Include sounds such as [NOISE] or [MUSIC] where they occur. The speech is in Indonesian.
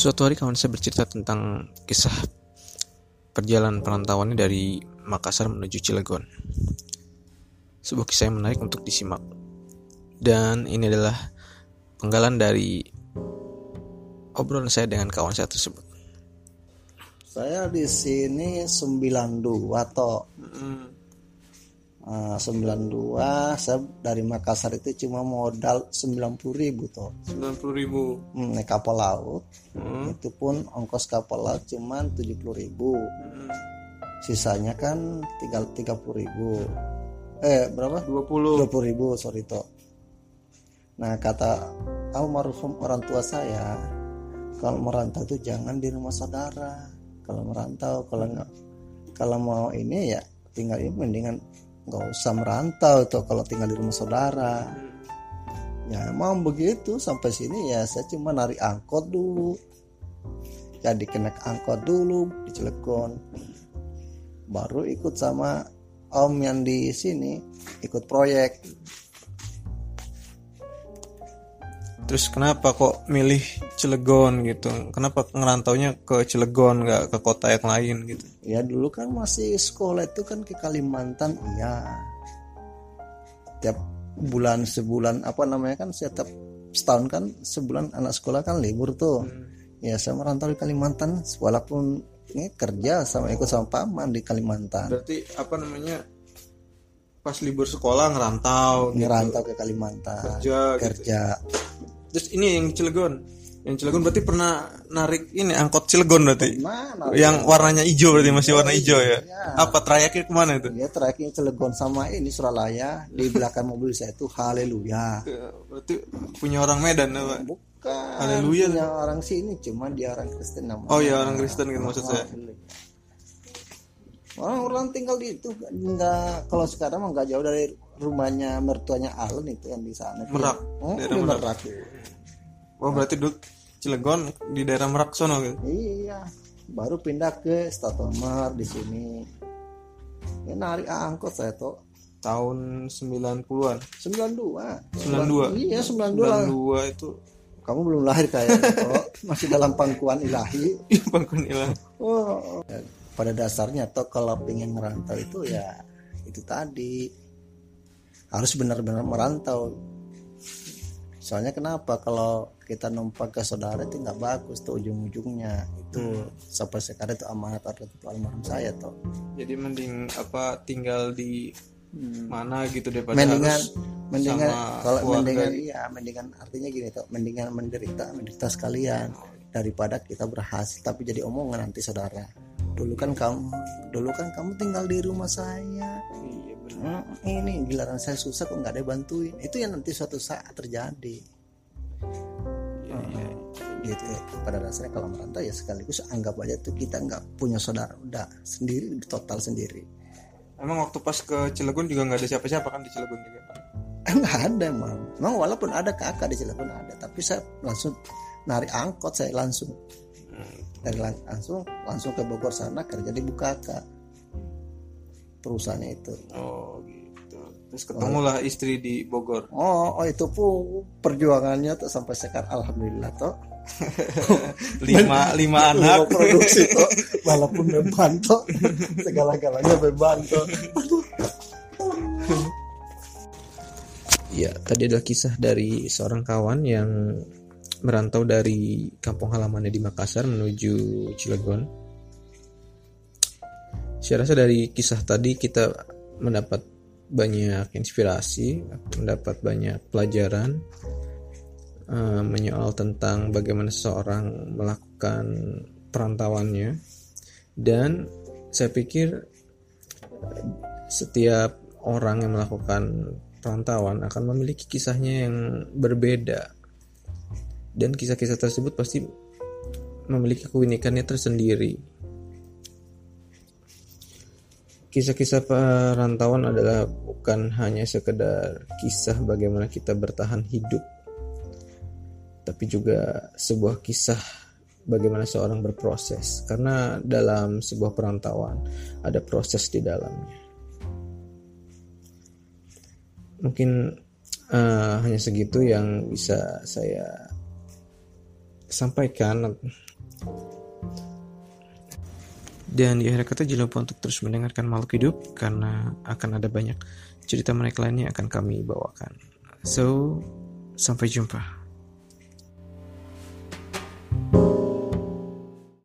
Suatu hari kawan saya bercerita tentang kisah perjalanan perantauannya dari Makassar menuju Cilegon. Sebuah kisah yang menarik untuk disimak. Dan ini adalah penggalan dari obrolan saya dengan kawan saya tersebut. Saya di sini 92 toh. Hmm. Nah, 92 saya dari Makassar itu cuma modal 90 ribu toh. 90 ribu. Hmm, naik kapal laut. Hmm. Itu pun ongkos kapal laut cuma 70 ribu. Sisanya kan tinggal 30 ribu. Eh berapa? 20. 20 ribu sorry toh. Nah kata almarhum orang tua saya kalau merantau itu jangan di rumah saudara. Kalau merantau kalau nggak kalau mau ini ya tinggal ini mendingan nggak usah merantau tuh kalau tinggal di rumah saudara. Ya emang begitu sampai sini ya saya cuma narik angkot dulu. Jadi kena angkot dulu di Cilegon. Baru ikut sama om yang di sini ikut proyek Terus kenapa kok milih Cilegon gitu? Kenapa ngerantaunya ke Cilegon nggak ke kota yang lain gitu? ya dulu kan masih sekolah itu kan ke Kalimantan iya tiap bulan sebulan apa namanya kan setiap setahun kan sebulan anak sekolah kan libur tuh ya saya merantau di Kalimantan walaupun ini kerja sama ikut sama paman di Kalimantan Berarti apa namanya? Pas libur sekolah ngerantau, ngerantau ke Kalimantan kerja gitu. Terus ini yang Cilegon. Yang Cilegon berarti pernah narik ini angkot Cilegon berarti. nah Yang warnanya hijau berarti masih warna hijau ya. Iya. Apa trayeknya ke mana itu? ya terakhir Cilegon sama ini Suralaya di belakang mobil saya itu haleluya Berarti punya orang Medan apa? bukan Haleluya. punya orang sini cuma dia orang Kristen namanya Oh ya orang Kristen gitu maksud saya. Orang orang tinggal di itu nggak kalau sekarang nggak jauh dari rumahnya mertuanya Allen itu yang di sana. Merak, Oh, daerah di Merak. Merak. Oh berarti dulu Cilegon di daerah Merak sono gitu. Iya. Baru pindah ke Statomar di sini. Ya narik angkot saya tuh. Tahun 90-an. 92. 92. Iya 92 lah. 92 itu Kamu belum lahir kayaknya. Masih dalam pangkuan ilahi. [LAUGHS] Iya Bangkun Ilang. Oh. Pada dasarnya toh kalau pengen merantau itu ya itu tadi. Harus benar-benar merantau. Soalnya kenapa? Kalau kita numpang ke saudara itu nggak bagus tuh ujung-ujungnya. Itu sampai sekarang itu amanat atau itu almarhum saya tuh. Jadi mending apa tinggal di mana gitu daripada mendingan harus mendingan sama kalau keluarga. mendingan iya mendingan artinya gini tuh mendingan menderita menderita sekalian daripada kita berhasil tapi jadi omongan nanti saudara dulu kan kamu dulu kan kamu tinggal di rumah saya. Iya benar. Hmm, ini giliran saya susah kok nggak ada bantuin. Itu yang nanti suatu saat terjadi. Iya, iya. gitu pada dasarnya kalau merantau ya sekaligus anggap aja tuh kita nggak punya saudara udah sendiri total sendiri. Emang waktu pas ke Cilegon juga nggak ada siapa-siapa kan di Cilegon juga? [LAUGHS] Nggak ada emang emang walaupun ada kakak di Cilegon ada tapi saya langsung narik angkot saya langsung dari lang- langsung langsung ke Bogor sana kerja di Bukaka. Perusahaannya itu. Oh gitu. Terus ketemulah istri di Bogor. oh oh itu pun perjuangannya tuh sampai sekarang alhamdulillah toh. [LAUGHS] Lima lima [LAUGHS] Lima anak. produksi toh. [LAUGHS] Walaupun beban toh. Segala-galanya beban toh. Ya, tadi adalah kisah dari seorang kawan yang merantau dari kampung halamannya di Makassar menuju Cilegon. Saya rasa dari kisah tadi kita mendapat banyak inspirasi, mendapat banyak pelajaran eh, menyoal tentang bagaimana seseorang melakukan perantauannya dan saya pikir setiap orang yang melakukan perantauan akan memiliki kisahnya yang berbeda dan kisah-kisah tersebut pasti memiliki keunikannya tersendiri. Kisah-kisah perantauan adalah bukan hanya sekedar kisah bagaimana kita bertahan hidup tapi juga sebuah kisah bagaimana seorang berproses. Karena dalam sebuah perantauan ada proses di dalamnya. Mungkin eh, hanya segitu yang bisa saya sampaikan dan di akhir kata jangan lupa untuk terus mendengarkan makhluk hidup karena akan ada banyak cerita mereka lainnya yang akan kami bawakan. So, sampai jumpa.